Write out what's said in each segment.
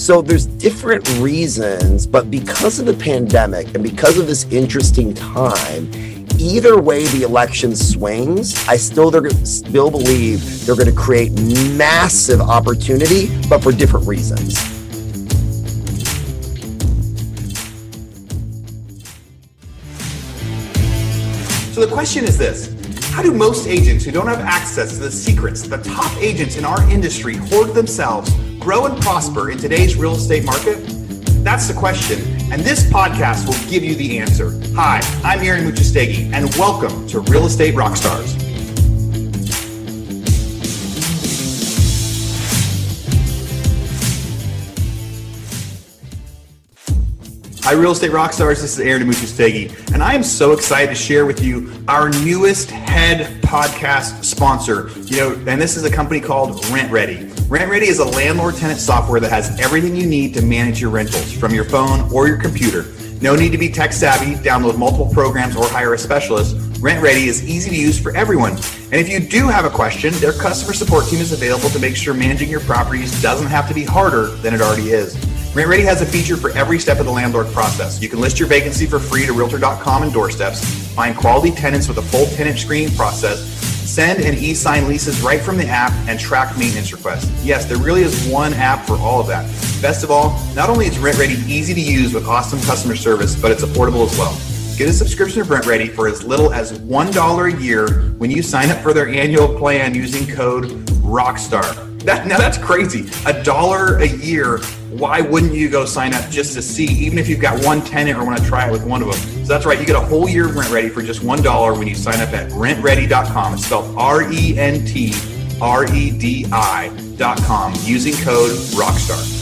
So there's different reasons, but because of the pandemic and because of this interesting time, either way the election swings, I still still believe they're going to create massive opportunity, but for different reasons. So the question is this How do most agents who don't have access to the secrets the top agents in our industry hoard themselves, grow and prosper in today's real estate market? That's the question, and this podcast will give you the answer. Hi, I'm Aaron Amuchastegui, and welcome to Real Estate Rockstars. Hi, Real Estate Rockstars. This is Aaron Amuchastegui, and I am so excited to share with you our newest head podcast sponsor. You know, and this is a company called RentRedi. Rent Ready is a landlord tenant software that has everything you need to manage your rentals from your phone or your computer. No need to be tech savvy, download multiple programs, or hire a specialist. RentRedi is easy to use for everyone. And if you do have a question, their customer support team is available to make sure managing your properties doesn't have to be harder than it already is. RentRedi has a feature for every step of the landlord process. You can list your vacancy for free to Realtor.com and doorsteps, find quality tenants with a full tenant screening process, send and e-sign leases right from the app, and track maintenance requests. Yes, there really is one app for all of that. Best of all, not only is RentRedi easy to use with awesome customer service, but it's affordable as well. Get a subscription to RentRedi for as little as $1 a year when you sign up for their annual plan using code ROCKSTAR. That now that's crazy. A dollar a year. Why wouldn't you go sign up just to see, even if you've got one tenant or want to try it with one of them? So that's right. You get a whole year of RentRedi for just one dollar when you sign up at rentredi.com. It's spelled R E N T R E D I.com using code ROCKSTAR.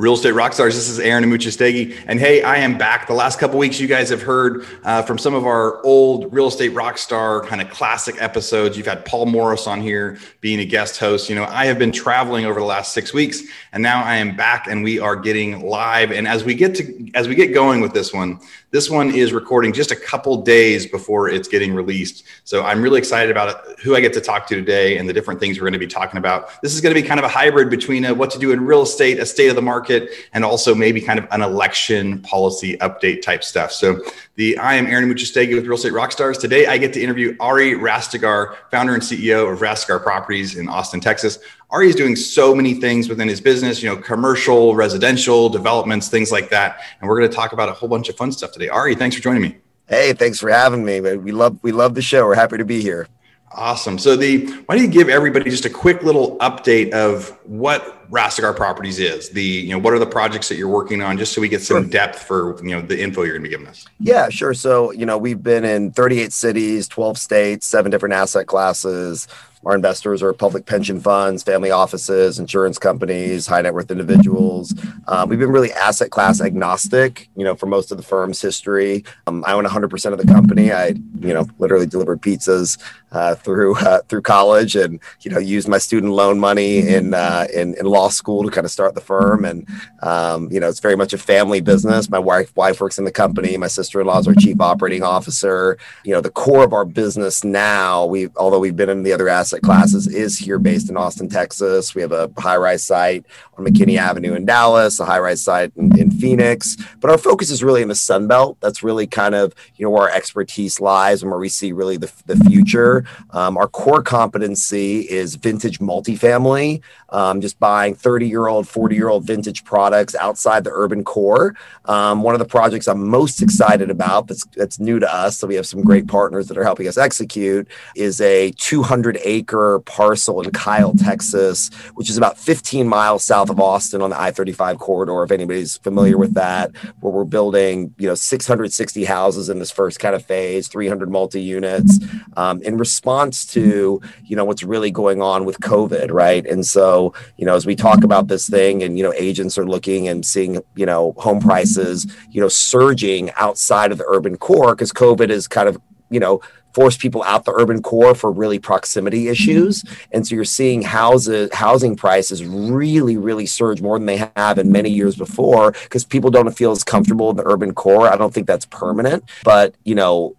Real Estate Rockstars. This is Aaron Amuchastegui. And hey, I am back. The last couple weeks, you guys have heard uh, from some of our old Real Estate Rockstar kind of classic episodes. You've had Paul Morris on here being a guest host. You know, I have been traveling over the last six weeks, and now I am back, and we are getting live. And as we get to as we get going with this one, this one is recording just a couple days before it's getting released. So I'm really excited about who I get to talk to today and the different things we're going to be talking about. This is going to be kind of a hybrid between a, what to do in real estate, a state of the market, and also maybe kind of an election policy update type stuff. So the I am Aaron Amuchastegui with Real Estate Rockstars. Today I get to interview Ari Rastegar, founder and CEO of Rastegar Properties in Austin, Texas. Ari is doing so many things within his business, you know, commercial, residential, developments, things like that. And we're going to talk about a whole bunch of fun stuff today. Ari, thanks for joining me. Hey, thanks for having me. We love we love the show. We're happy to be here. Awesome. So the why don't you give everybody just a quick little update of what Rastegar Properties is? The you know what are the projects that you're working on, just so we get some sure. depth for you know the info you're going to be giving us. Yeah, sure. So you know we've been in 38 cities, 12 states, seven different asset classes, our investors are public pension funds, family offices, insurance companies, high net worth individuals. Um, we've been really asset class agnostic, you know, for most of the firm's history. Um, I own 100% of the company. I, you know, literally delivered pizzas uh, through uh, through college, and you know, used my student loan money in uh, in, in law school to kind of start the firm. And um, you know, it's very much a family business. My wife wife works in the company. My sister in law is our chief operating officer. You know, the core of our business now. We although we've been in the other asset asset classes is here based in Austin, Texas. We have a high rise site on McKinney Avenue in Dallas, a high rise site in, in, Phoenix. But our focus is really in the Sun Belt. That's really kind of you know where our expertise lies and where we see really the, the future. Um, our core competency is vintage multifamily, um, just buying 30 year old, 40 year old vintage products outside the urban core. Um, one of the projects I'm most excited about that's, that's new to us, so we have some great partners that are helping us execute, is a 200 acre parcel in Kyle, Texas, which is about 15 miles south of Austin on the I-35 corridor. If anybody's familiar with that, where we're building, you know, 660 houses in this first kind of phase, 300 multi-units, um, in response to, you know, what's really going on with COVID, right? And so, you know, as we talk about this thing, and you know, agents are looking and seeing, you know, home prices, you know, surging outside of the urban core because COVID is kind of you know force people out the urban core for really proximity issues. And so you're seeing houses, housing prices really, really surge more than they have in many years before because people don't feel as comfortable in the urban core. I don't think that's permanent, but you know,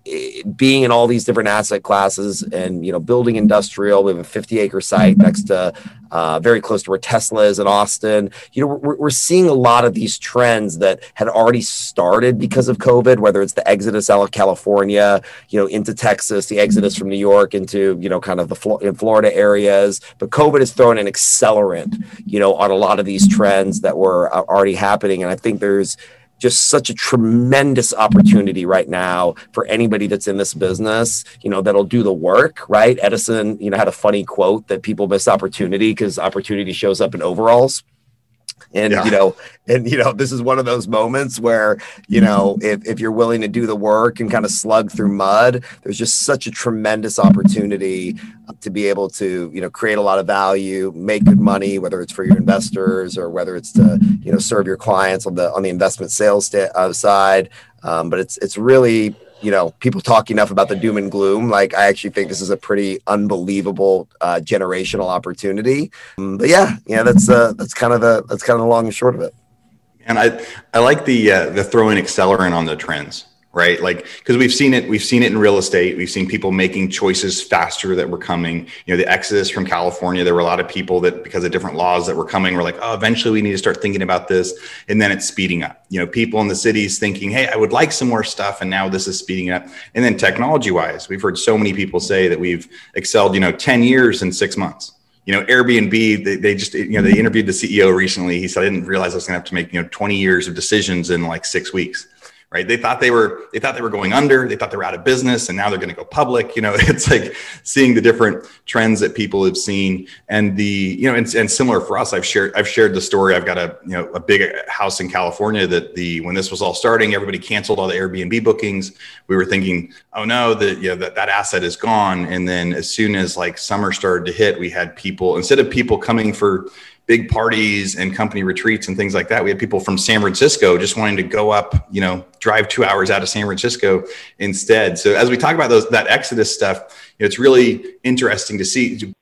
being in all these different asset classes and you know, building industrial, we have a 50 acre site next to uh, very close to where Tesla is in Austin. You know, we're, we're seeing a lot of these trends that had already started because of COVID, whether it's the exodus out of California, you know, into Texas, the exodus from New York into, you know, kind of the in Florida areas. But COVID has thrown an accelerant, you know, on a lot of these trends that were uh, already happening. And I think there's, just such a tremendous opportunity right now for anybody that's in this business, you know, that'll do the work, right? Edison, you know, had a funny quote that people miss opportunity because opportunity shows up in overalls and yeah. you know and you know this is one of those moments where you know if, if you're willing to do the work and kind of slug through mud there's just such a tremendous opportunity to be able to you know create a lot of value make good money whether it's for your investors or whether it's to you know serve your clients on the on the investment sales st- uh, side um, but it's it's really you know people talk enough about the doom and gloom like i actually think this is a pretty unbelievable uh, generational opportunity. Um, but yeah yeah that's uh that's kind of the that's kind of the long and short of it. And i i like the uh, the throwing accelerant on the trends right? Like because we've seen it we've seen it in real estate. We've seen people making choices faster that were coming. You know the exodus from california there were a lot of people that because of different laws that were coming were like oh eventually we need to start thinking about this and then it's speeding up. You know people in the cities thinking hey i would like some more stuff and now this is speeding up. And then technology wise we've heard so many people say that we've excelled you know 10 years in six months. You know airbnb they, they just you know they interviewed the ceo recently. He said i didn't realize i was going to have to make you know 20 years of decisions in like six weeks right? They thought they were they thought they were going under they thought they were out of business and now they're going to go public you know? It's like seeing the different trends that people have seen and the you know and, and similar for us i've shared i've shared the story. I've got a you know a big house in california that the when this was all starting everybody canceled all the airbnb bookings. We were thinking oh no that you know that, that asset is gone. And then as soon as like summer started to hit we had people instead of people coming for big parties and company retreats and things like that. We had people from San Francisco just wanting to go up, you know, drive two hours out of San Francisco instead. So as we talk about those that Exodus stuff, you know, it's really interesting to see.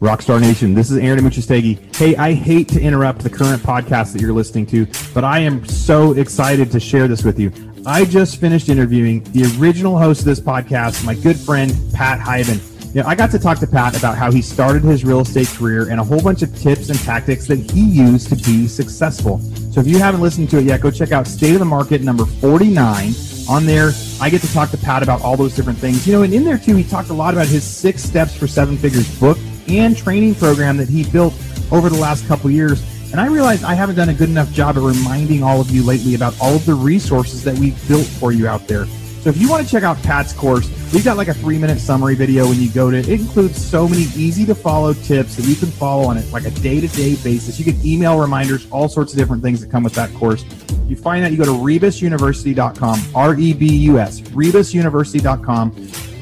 Rockstar Nation, this is Aaron Amuchastegui. Hey, I hate to interrupt the current podcast that you're listening to, but I am so excited to share this with you. I just finished interviewing the original host of this podcast, my good friend Pat Hiban. You know, I got to talk to Pat about how he started his real estate career and a whole bunch of tips and tactics that he used to be successful. So if you haven't listened to it yet, go check out State of the Market number 49. On there, I get to talk to Pat about all those different things. You know, and in there too, he talked a lot about his six steps for seven figures book and training program that he built over the last couple years. And I realized I haven't done a good enough job of reminding all of you lately about all of the resources that we've built for you out there. So if you want to check out Pat's course, we've got like a three minute summary video when you go to it. It includes so many easy to follow tips that you can follow on it like a day to day basis. You can email reminders, all sorts of different things that come with that course. You find that you go to rebusuniversity.com, R E B U S, rebusuniversity.com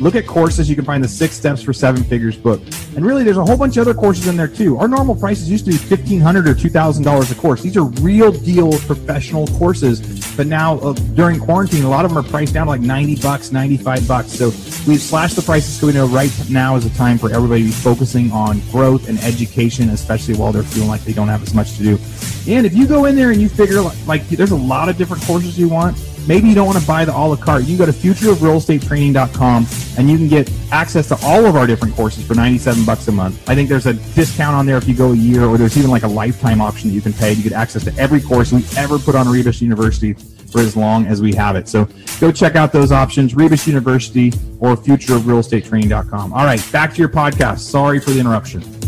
look at courses. You can find the Six Steps for Seven Figures book. And really, there's a whole bunch of other courses in there too. Our normal prices used to be $1,500 or $2,000 a course. These are real deal professional courses. But now, uh, during quarantine, a lot of them are priced down to like 90 bucks, 95 bucks. So we've slashed the prices so we know right now is a time for everybody to be focusing on growth and education, especially while they're feeling like they don't have as much to do. And if you go in there and you figure like, like there's a lot of different courses you want, Maybe you don't want to buy the a la carte. You can go to futureofrealestatetraining.com and you can get access to all of our different courses for 97 bucks a month. I think there's a discount on there if you go a year, or there's even like a lifetime option that you can pay. You get access to every course we ever put on Rebus University for as long as we have it. So go check out those options, Rebus University or futureofrealestatetraining.com. All right, back to your podcast. Sorry for the interruption.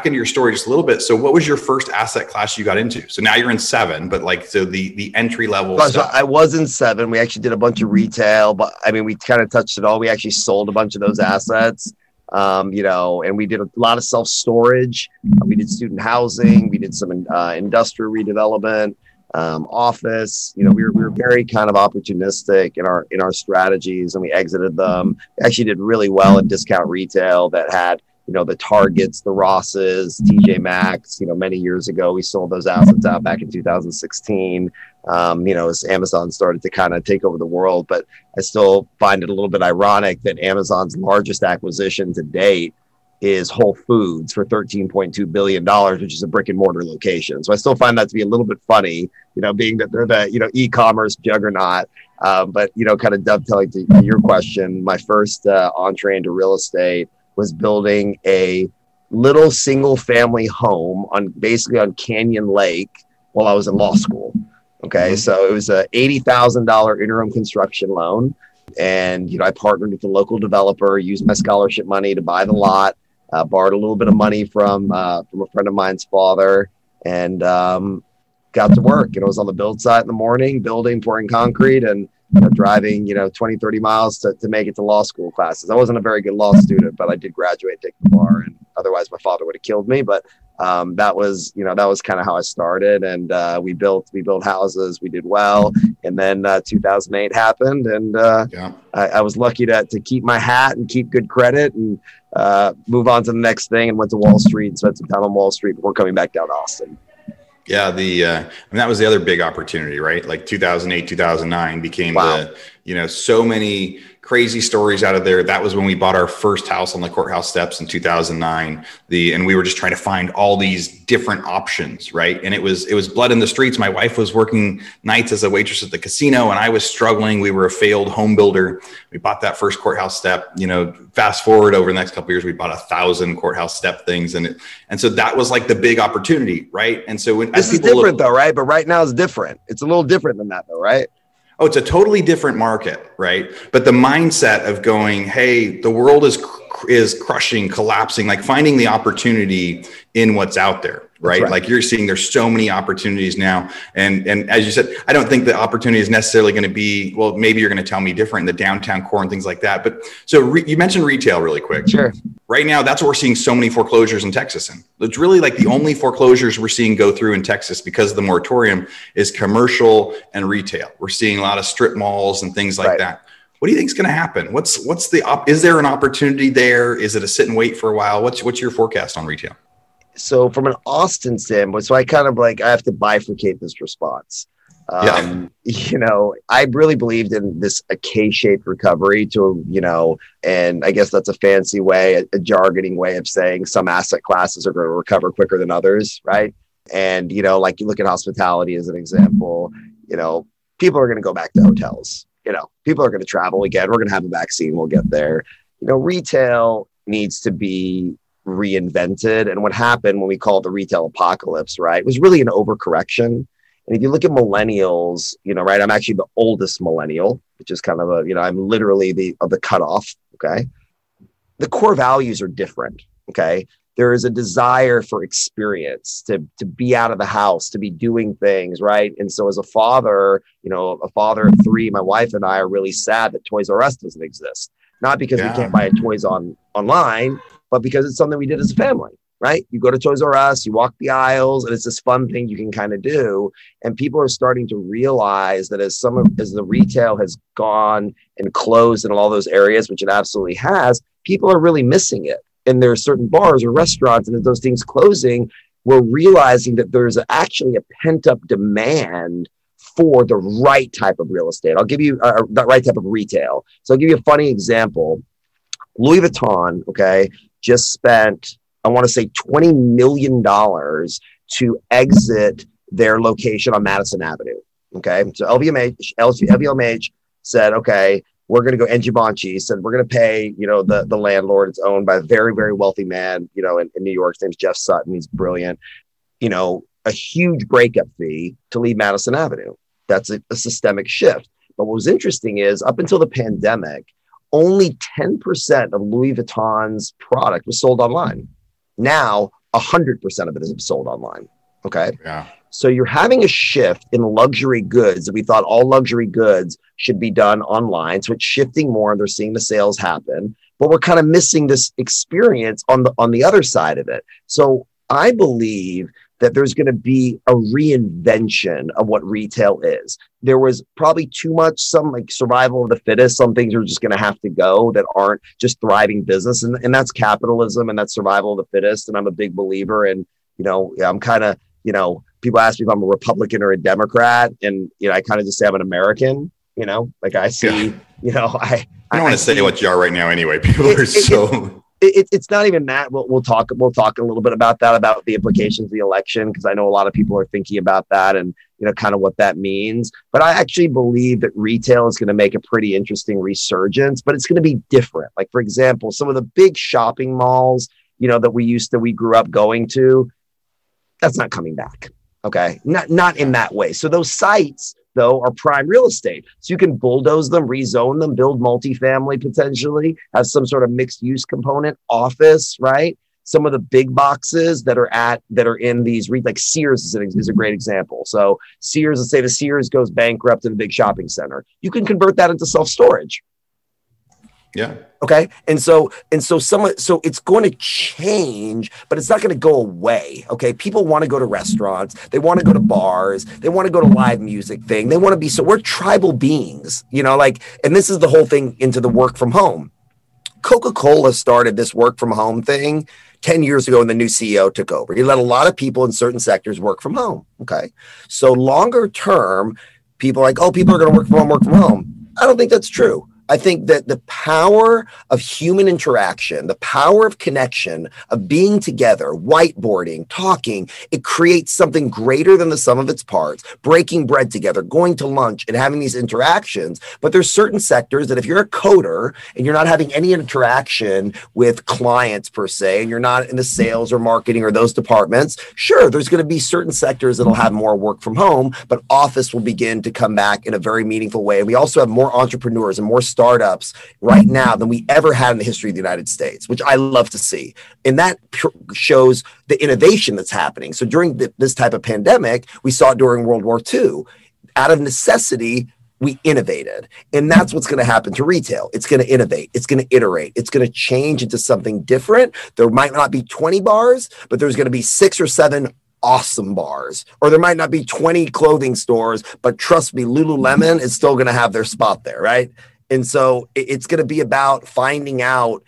Back into your story just a little bit. So, what was your first asset class you got into? So now you're in seven, but like so the the entry level. So I was in seven. We actually did a bunch of retail, but I mean we kind of touched it all. We actually sold a bunch of those assets. Um, you know, and we did a lot of self storage. We did student housing. We did some uh, industrial redevelopment, um, office. You know, we were, we were very kind of opportunistic in our in our strategies, and we exited them. We actually did really well in discount retail that had you know, the Targets, the Rosses, TJ Maxx, you know, many years ago. We sold those assets out back in 2016. Um, you know, as Amazon started to kind of take over the world. But I still find it a little bit ironic that Amazon's largest acquisition to date is Whole Foods for $13.2 billion, which is a brick and mortar location. So I still find that to be a little bit funny, you know, being that they're the, you know, e-commerce juggernaut. Um, but, you know, kind of dovetailing to your question, my first uh, entree into real estate was building a little single family home on basically on Canyon Lake while I was in law school. Okay. Mm-hmm. So it was a $80,000 interim construction loan. And, you know, I partnered with the local developer, used my scholarship money to buy the lot uh, borrowed a little bit of money from uh, from a friend of mine's father, and um, got to work. And I was on the build site in the morning, building, pouring concrete, and you know, driving, you know, 20, 30 miles to, to make it to law school classes. I wasn't a very good law student, but I did graduate, take the bar, and otherwise my father would have killed me. But um, that was, you know, that was kind of how I started. And uh, we built, we built houses, we did well. And then uh, 2008 happened, and uh, yeah. I, I, was lucky to, to keep my hat and keep good credit and uh, move on to the next thing. And went to Wall Street and spent some time on Wall Street before coming back down to Austin. Yeah, the uh, I mean that was the other big opportunity, right? Like 2008, 2009 became wow. the you know so many crazy stories out of there. That was when we bought our first house on the courthouse steps in 2009. The and we were just trying to find all these different options, right? And it was it was blood in the streets. My wife was working nights as a waitress at the casino, and I was struggling. We were a failed home builder. We bought that first courthouse step. You know, fast forward over the next couple years, we bought a thousand courthouse step things, and it, and so that was like the big opportunity, right? And so when this is different look, though, right? But right now it's different. It's a little different than that, though, right? Oh, it's a totally different market, right? But the mindset of going, hey, the world is is crushing, collapsing, like finding the opportunity in what's out there right? right? Like you're seeing there's so many opportunities now. And and as you said, I don't think the opportunity is necessarily going to be, well, maybe you're going to tell me different in the downtown core and things like that. But so re- you mentioned retail really quick. Sure. Right now, that's what we're seeing so many foreclosures in Texas. And it's really like the only foreclosures we're seeing go through in Texas because of the moratorium is commercial and retail. We're seeing a lot of strip malls and things like right. that. What do you think is going to happen? What's what's the op- is there an opportunity there? Is it a sit and wait for a while? What's what's your forecast on retail? So from an Austin standpoint, so I kind of like I have to bifurcate this response. Um, yeah. you know, I really believed in this a K-shaped recovery to, you know, and I guess that's a fancy way, a, a jargoning way of saying some asset classes are going to recover quicker than others, right? And you know, like you look at hospitality as an example, you know, people are going to go back to hotels. You know, people are going to travel again. We're going to have a vaccine. We'll get there. You know, retail needs to be reinvented. And what happened when we call it the retail apocalypse, right, was really an overcorrection. And if you look at millennials, you know, right, I'm actually the oldest millennial, which is kind of a, you know, I'm literally the of the cutoff. Okay. The core values are different. Okay. There is a desire for experience to, to be out of the house, to be doing things, right? And so, as a father, you know, a father of three, my wife and I are really sad that Toys R Us doesn't exist. Not because yeah. we can't buy toys on online, but because it's something we did as a family, right? You go to Toys R Us, you walk the aisles, and it's this fun thing you can kind of do. And people are starting to realize that as some of as the retail has gone and closed in all those areas, which it absolutely has, people are really missing it. And there are certain bars or restaurants, and those things closing, we're realizing that there's actually a pent up demand for the right type of real estate. I'll give you uh, the right type of retail. So I'll give you a funny example. Louis Vuitton, okay, just spent, I want to say, $20 million to exit their location on Madison Avenue. Okay. So LVMH, LVMH said, okay, we're going to go, Givenchy said, we're going to pay, you know, the, the landlord. It's owned by a very, very wealthy man, you know, in, in New York. His name's Jeff Sutton. He's brilliant. You know, a huge breakup fee to leave Madison Avenue. That's a, a systemic shift. But what was interesting is up until the pandemic, only 10% of Louis Vuitton's product was sold online. Now, 100% of it is sold online. Okay. Yeah. So you're having a shift in luxury goods. We thought all luxury goods should be done online. So it's shifting more and they're seeing the sales happen. But we're kind of missing this experience on the on the other side of it. So I believe that there's going to be a reinvention of what retail is. There was probably too much some like survival of the fittest. Some things are just going to have to go that aren't just thriving business, and, and that's capitalism and that's survival of the fittest. And I'm a big believer in, you know, I'm kind of, you know, people ask me if I'm a Republican or a Democrat, and you know, I kind of just say I'm an American. You know, like I see, yeah. you know, I. I don't want to say what you are right now, anyway. People it, are so. It, it, it's not even that. We'll, we'll talk. We'll talk a little bit about that, about the implications of the election, because I know a lot of people are thinking about that and you know kind of what that means. But I actually believe that retail is going to make a pretty interesting resurgence, but it's going to be different. Like for example, some of the big shopping malls, you know, that we used to we grew up going to, that's not coming back. Okay, not not in that way. So those sites though, are prime real estate. So you can bulldoze them, rezone them, build multifamily potentially, have some sort of mixed use component, office, right? Some of the big boxes that are at that are in these like Sears is, an, is a great example. So Sears, let's say the Sears goes bankrupt in a big shopping center, you can convert that into self storage. Yeah. Okay. And so, and so some, so it's going to change, but it's not going to go away. Okay. People want to go to restaurants. They want to go to bars. They want to go to live music thing. They want to be, so we're tribal beings, you know, like, and this is the whole thing into the work from home. Coca-Cola started this work from home thing 10 years ago when the new CEO took over. He let a lot of people in certain sectors work from home. Okay. So longer term, people are like, oh, people are going to work from home, work from home. I don't think that's true. I think that the power of human interaction, the power of connection, of being together, whiteboarding, talking, it creates something greater than the sum of its parts, breaking bread together, going to lunch and having these interactions. But there's certain sectors that if you're a coder and you're not having any interaction with clients per se, and you're not in the sales or marketing or those departments, sure, there's going to be certain sectors that'll have more work from home, but office will begin to come back in a very meaningful way. And we also have more entrepreneurs and more startups right now than we ever had in the history of the United States, which I love to see. And that shows the innovation that's happening. So during this type of pandemic, we saw it during World War II. Out of necessity, we innovated. And that's what's going to happen to retail. It's going to innovate, it's going to iterate, it's going to change into something different. There might not be 20 bars, but there's going to be six or seven awesome bars. Or there might not be 20 clothing stores, but trust me, Lululemon is still going to have their spot there, right? And so it's going to be about finding out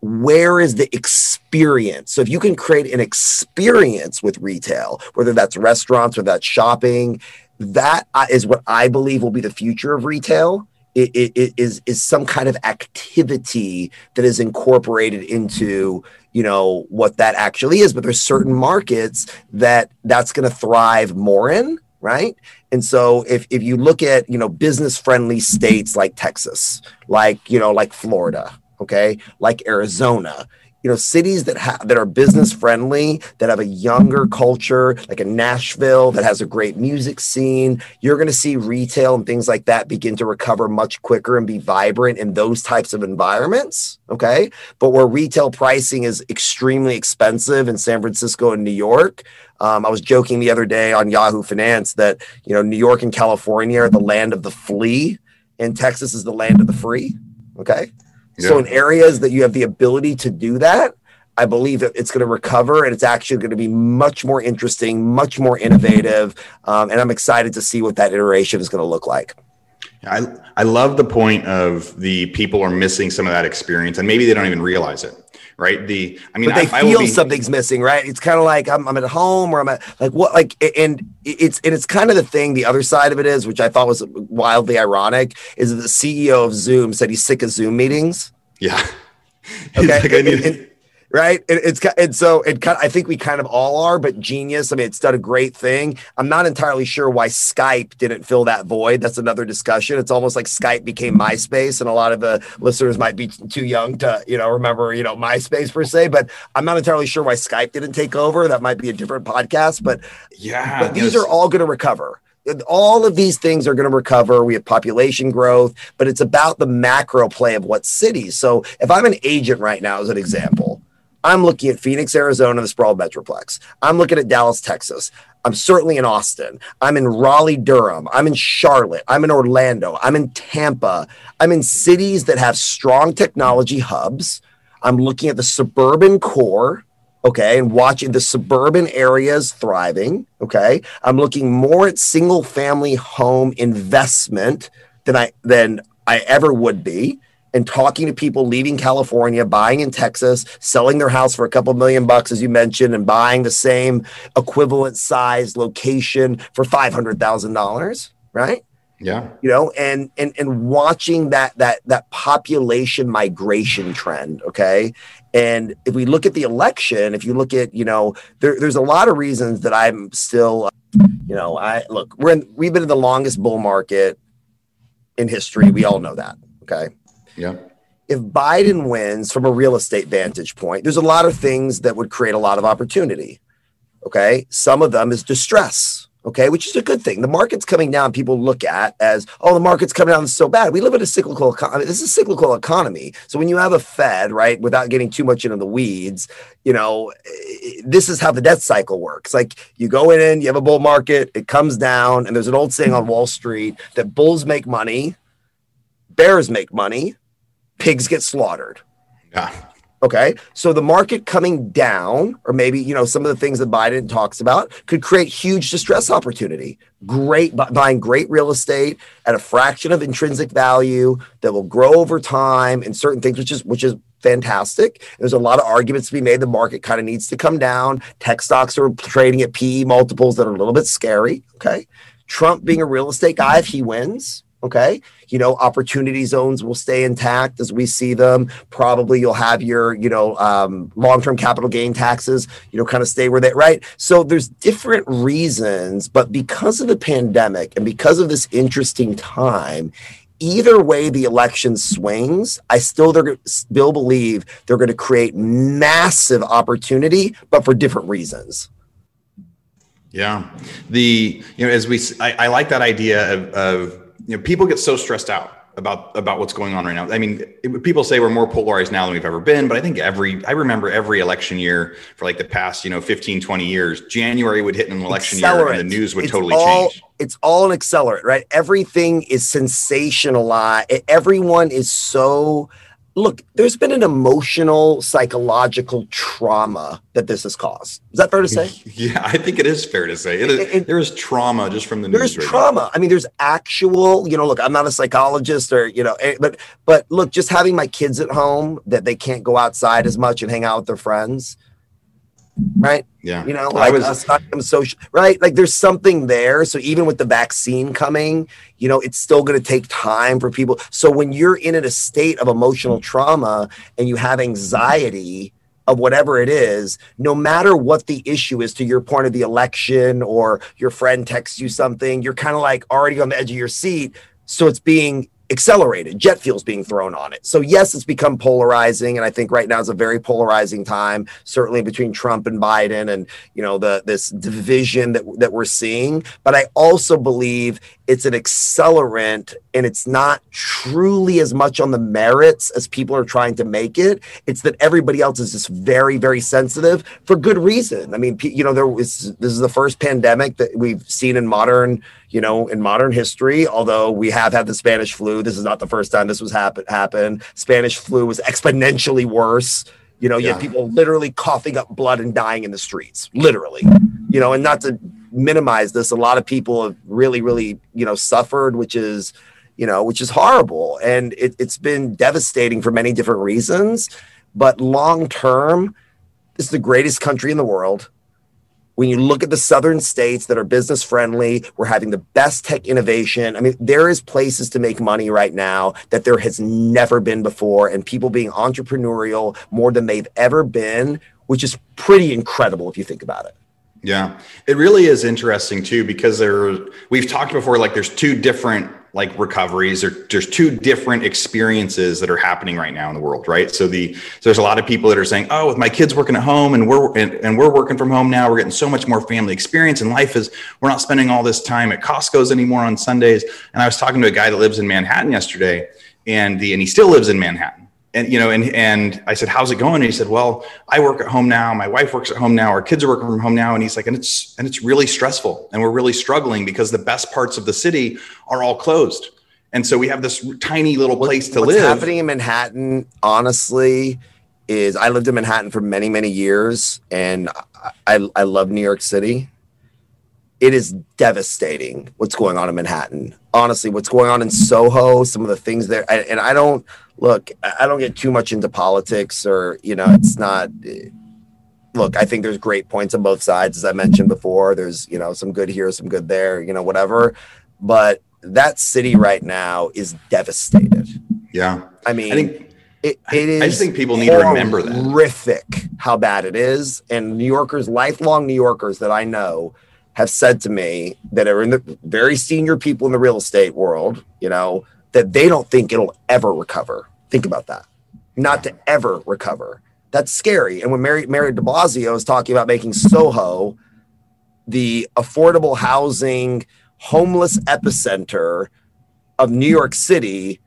where is the experience. So if you can create an experience with retail, whether that's restaurants or that's shopping, that uh, what I believe will be the future of retail. It, it, it is is some kind of activity that is incorporated into you know what that actually is but there's certain markets that that's going to thrive more in right and so if, if you look at, you know, business friendly states like Texas, like, you know, like Florida, okay, like Arizona, you know, cities that have that are business friendly, that have a younger culture, like a Nashville that has a great music scene, you're going to see retail and things like that begin to recover much quicker and be vibrant in those types of environments. Okay. But where retail pricing is extremely expensive in San Francisco and New York, um, I was joking the other day on Yahoo Finance that you know New York and California are the land of the flea, and Texas is the land of the free. Okay, yeah. so in areas that you have the ability to do that, I believe that it's going to recover, and it's actually going to be much more interesting, much more innovative, um, and I'm excited to see what that iteration is going to look like. I I love the point of the people are missing some of that experience, and maybe they don't even realize it right? The I mean, but they I, feel I be, something's missing, right? It's kind of like I'm, I'm at home or I'm at like what like and it's and it's kind of the thing. The other side of it is, which I thought was wildly ironic, is that the CEO of Zoom said he's sick of Zoom meetings. Yeah. Okay. Like, and, and, right? It, it's and so it kind. I think we kind of all are, but genius. I mean, it's done a great thing. I'm not entirely sure why Skype didn't fill that void. That's another discussion. It's almost like Skype became MySpace, and a lot of the listeners might be too young to you know remember you know MySpace per se. But I'm not entirely sure why Skype didn't take over. That might be a different podcast. But yeah, but these are all going to recover all of these things are going to recover. We have population growth, but it's about the macro play of what cities. So if I'm an agent right now, as an example, I'm looking at Phoenix, Arizona, the sprawled metroplex. I'm looking at Dallas, Texas. I'm certainly in Austin. I'm in Raleigh, Durham. I'm in Charlotte. I'm in Orlando. I'm in Tampa. I'm in cities that have strong technology hubs. I'm looking at the suburban core. okay, and watching the suburban areas thriving, okay. I'm looking more at single family home investment than I than I ever would be and talking to people leaving California, buying in Texas, selling their house for a couple million bucks, as you mentioned, and buying the same equivalent size location for five hundred thousand dollars, right? Yeah. You know, and and and watching that that that population migration trend, okay? And if we look at the election, if you look at, you know, there, there's a lot of reasons that I'm still, uh, you know, I look, we're in we've been in the longest bull market in history. We all know that. Okay. Yeah. If Biden wins from a real estate vantage point, there's a lot of things that would create a lot of opportunity. Okay. Some of them is distress. Okay, which is a good thing. The market's coming down. People look at as, oh, the market's coming down so bad. We live in a cyclical economy. This is a cyclical economy. So when you have a Fed, right, without getting too much into the weeds, you know, this is how the debt cycle works. Like you go in, you have a bull market, it comes down, and there's an old saying on Wall Street that bulls make money, bears make money, pigs get slaughtered. Yeah. Okay. So the market coming down, or maybe, you know, some of the things that Biden talks about could create huge distress opportunity. Great buying great real estate at a fraction of intrinsic value that will grow over time and certain things, which is which is fantastic. There's a lot of arguments to be made. The market kind of needs to come down. Tech stocks are trading at PE multiples that are a little bit scary. Okay. Trump being a real estate guy, if he wins, Okay. You know, opportunity zones will stay intact as we see them. Probably you'll have your, you know, um, long term capital gain taxes, you know, kind of stay where they, right? So there's different reasons, but because of the pandemic and because of this interesting time, either way the election swings, I still still believe they're going to create massive opportunity, but for different reasons. Yeah, the you know as we I, I like that idea of, of you know, people get so stressed out about about what's going on right now. I mean, it, people say we're more polarized now than we've ever been, but I think every I remember every election year for like the past, you know, 15, 20 years, January would hit an election accelerant. year and the news would it's totally all, change. It's all an accelerant, right? Everything is sensationalized. Uh, everyone is so look, there's been an emotional, psychological trauma that this has caused. Is that fair to say? Yeah, I think it is fair to say. It it, it, there is trauma just from the news. There's right trauma. Now. I mean, there's actual, you know, look, I'm not a psychologist or, you know, eh, but, but look, just having my kids at home that they can't go outside as much and hang out with their friends right? Yeah. You know, like I was us social, right? Like there's something there. So even with the vaccine coming, you know, it's still going to take time for people. So when you're in a state of emotional trauma and you have anxiety of whatever it is, no matter what the issue is to your point of the election or your friend texts you something, you're kind of like already on the edge of your seat. So it's being accelerated. Jet fuel's being thrown on it. So yes, it's become polarizing, and I think right now is a very polarizing time, certainly between Trump and Biden, and you know the this division that that we're seeing. But I also believe it's an accelerant, and it's not truly as much on the merits as people are trying to make it. It's that everybody else is just very very sensitive for good reason. I mean, you know, there was this is the first pandemic that we've seen in modern you know, in modern history, although we have had the Spanish flu, this is not the first time this was happen happened Spanish flu was exponentially worse. You know, you yeah. people literally coughing up blood and dying in the streets, literally. You know, and not to minimize this, a lot of people have really, really, you know, suffered, which is, you know, which is horrible. And it, it's been devastating for many different reasons. But long term, this is the greatest country in the world when you look at the southern states that are business friendly, we're having the best tech innovation. I mean, there is places to make money right now that there has never been before, and people being entrepreneurial more than they've ever been, which is pretty incredible if you think about it. Yeah, it really is interesting too because there we've talked before like there's two different like recoveries. Or there's two different experiences that are happening right now in the world right? So the so there's a lot of people that are saying oh with my kids working at home and we're and, and we're working from home now we're getting so much more family experience and life is we're not spending all this time at costco's anymore on sundays. And i was talking to a guy that lives in manhattan yesterday and the and he still lives in manhattan and you know and and i said how's it going? And he said well i work at home now. My wife works at home now. Our kids are working from home now. And he's like and it's and it's really stressful. And we're really struggling because the best parts of the city are all closed. And so we have this tiny little place to live. What's live. happening in manhattan honestly is I lived in Manhattan for many, many years. And I, I love New York City. It is devastating what's going on in Manhattan. Honestly, what's going on in Soho, some of the things there, and I don't look, I don't get too much into politics or, you know, it's not, look, I think there's great points on both sides. As I mentioned before, there's, you know, some good here, some good there, you know, whatever. But that city right now is devastated. Yeah. I mean, I think it, it is. I just think people need to remember that. Horrific how bad it is. And New Yorkers, lifelong New Yorkers that I know, have said to me that are in the very senior people in the real estate world, you know, that they don't think it'll ever recover. Think about that. Not to ever recover. That's scary. And when Mary, Mary de Blasio is talking about making Soho the affordable housing, homeless epicenter of New York City,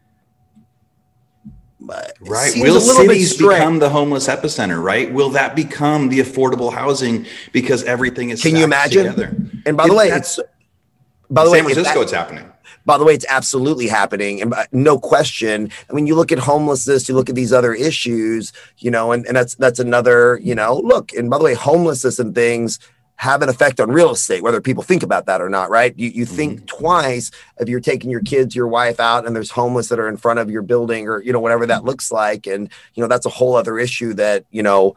right. will cities become the homeless epicenter right? Will that become the affordable housing because everything is can you imagine? together? and by the way it's by the way San francisco that, it's happening. By the way it's absolutely happening and uh, no question. I mean you look at homelessness you look at these other issues you know and, and that's that's another you know look and by the way homelessness and things have an effect on real estate, whether people think about that or not, right? You, you think mm-hmm. twice if you're taking your kids, your wife out, and there's homeless that are in front of your building or, you know, whatever that looks like. And, you know, that's a whole other issue that, you know,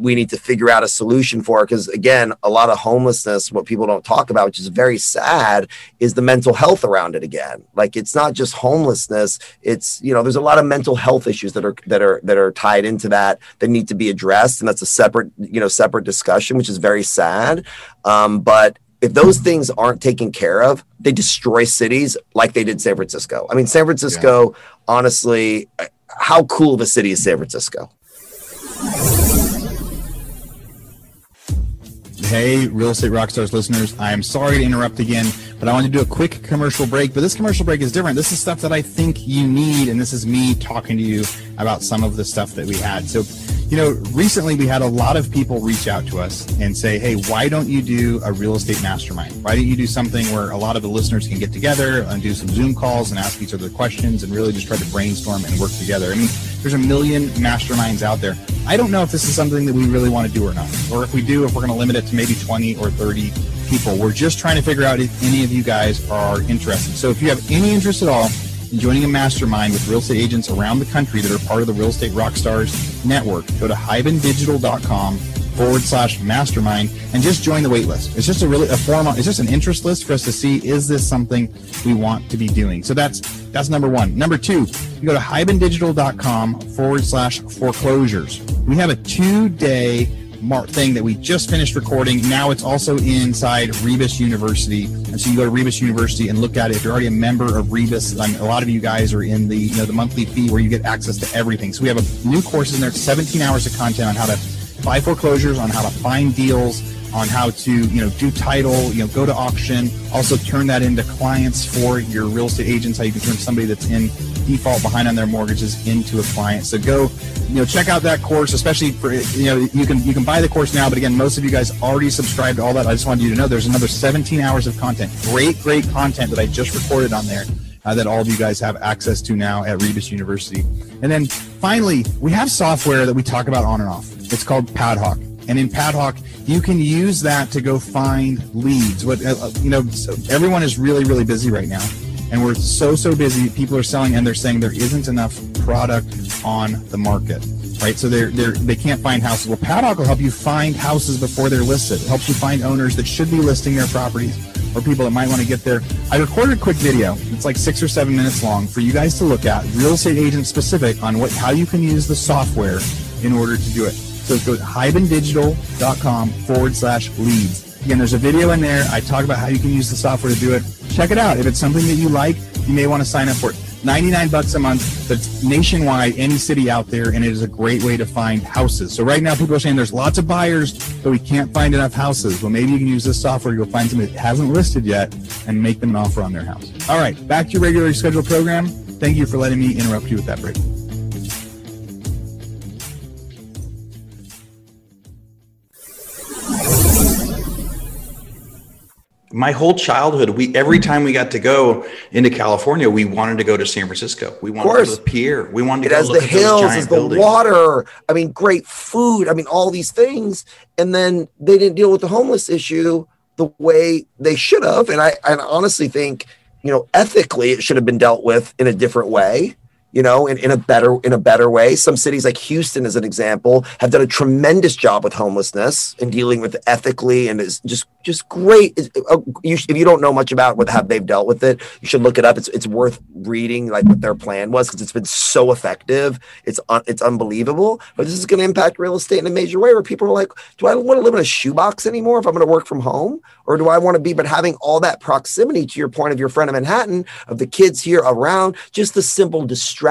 we need to figure out a solution for because again a lot of homelessness what people don't talk about which is very sad is the mental health around it again like it's not just homelessness it's you know there's a lot of mental health issues that are that are that are tied into that that need to be addressed and that's a separate you know separate discussion which is very sad um, but if those things aren't taken care of, they destroy cities like they did San Francisco. I mean, San Francisco, yeah. honestly, how cool the city is San Francisco. Hey, Real Estate Rockstars listeners, I am sorry to interrupt again, but I want to do a quick commercial break. But this commercial break is different. This is stuff that I think you need, and this is me talking to you about some of the stuff that we had. So, you know, recently we had a lot of people reach out to us and say, hey, why don't you do a real estate mastermind? Why don't you do something where a lot of the listeners can get together and do some Zoom calls and ask each other questions and really just try to brainstorm and work together? I mean, there's a million masterminds out there. I don't know if this is something that we really want to do or not, or if we do, if we're going to limit it to maybe 20 or 30 people. We're just trying to figure out if any of you guys are interested. So if you have any interest at all, in joining a mastermind with real estate agents around the country that are part of the Real Estate Rockstars network, go to hibandigital.com forward slash mastermind and just join the waitlist. It's just a really a form. It's just an interest list for us to see is this something we want to be doing. So that's that's number one. Number two, you go to hibandigital.com forward slash foreclosures. We have a two day Mark thing that we just finished recording. Now it's also inside Rebus University, and so you go to Rebus University and look at it. If you're already a member of Rebus, I mean, a lot of you guys are in the you know the monthly fee where you get access to everything. So we have a new course in there, 17 hours of content on how to buy foreclosures, on how to find deals, on how to you know do title, you know go to auction, also turn that into clients for your real estate agents. How you can turn somebody that's in default behind on their mortgages into a client. So go, you know, check out that course, especially for you know you can you can buy the course now, but again, most of you guys already subscribed to all that. I just wanted you to know there's another 17 hours of content, great great content that I just recorded on there. Uh, that all of you guys have access to now at Rebus University. And then finally, we have software that we talk about on and off. It's called Padhawk. And in Padhawk, you can use that to go find leads. What uh, you know, everyone is really, really busy right now, and we're so, so busy. People are selling, and they're saying there isn't enough product on the market, right? So they're they're they can't find houses. Well, Padhawk will help you find houses before they're listed. It helps you find owners that should be listing their properties or people that might want to get there. I recorded a quick video. It's like six or seven minutes long for you guys to look at, real estate agent specific on what how you can use the software in order to do it. So go to hibandigital.com forward slash leads. Again, there's a video in there. I talk about how you can use the software to do it. Check it out. If it's something that you like, you may want to sign up for it. 99 bucks a month, but nationwide, any city out there, and it is a great way to find houses. So right now, people are saying there's lots of buyers, but we can't find enough houses. Well, maybe you can use this software You'll find somebody that hasn't listed yet and make them an offer on their house. All right, back to your regularly scheduled program. Thank you for letting me interrupt you with that break. My whole childhood, we every time we got to go into California, we wanted to go to San Francisco. We wanted to go to Pier. We wanted to it go has look the hills, giant has the buildings. water. I mean, great food. I mean, all these things. And then they didn't deal with the homeless issue the way they should have. And I, I honestly think, you know, ethically it should have been dealt with in a different way. You know, in, in a better in a better way. Some cities like Houston, as an example, have done a tremendous job with homelessness and dealing with ethically, and is just just great. Uh, you sh- if you don't know much about what how they've dealt with it, you should look it up. It's it's worth reading like what their plan was because it's been so effective. It's un, it's unbelievable. But this is going to impact real estate in a major way where people are like, do I want to live in a shoebox anymore if I'm going to work from home, or do I want to be? But having all that proximity to your point of your friend in Manhattan of the kids here around, just the simple distraction.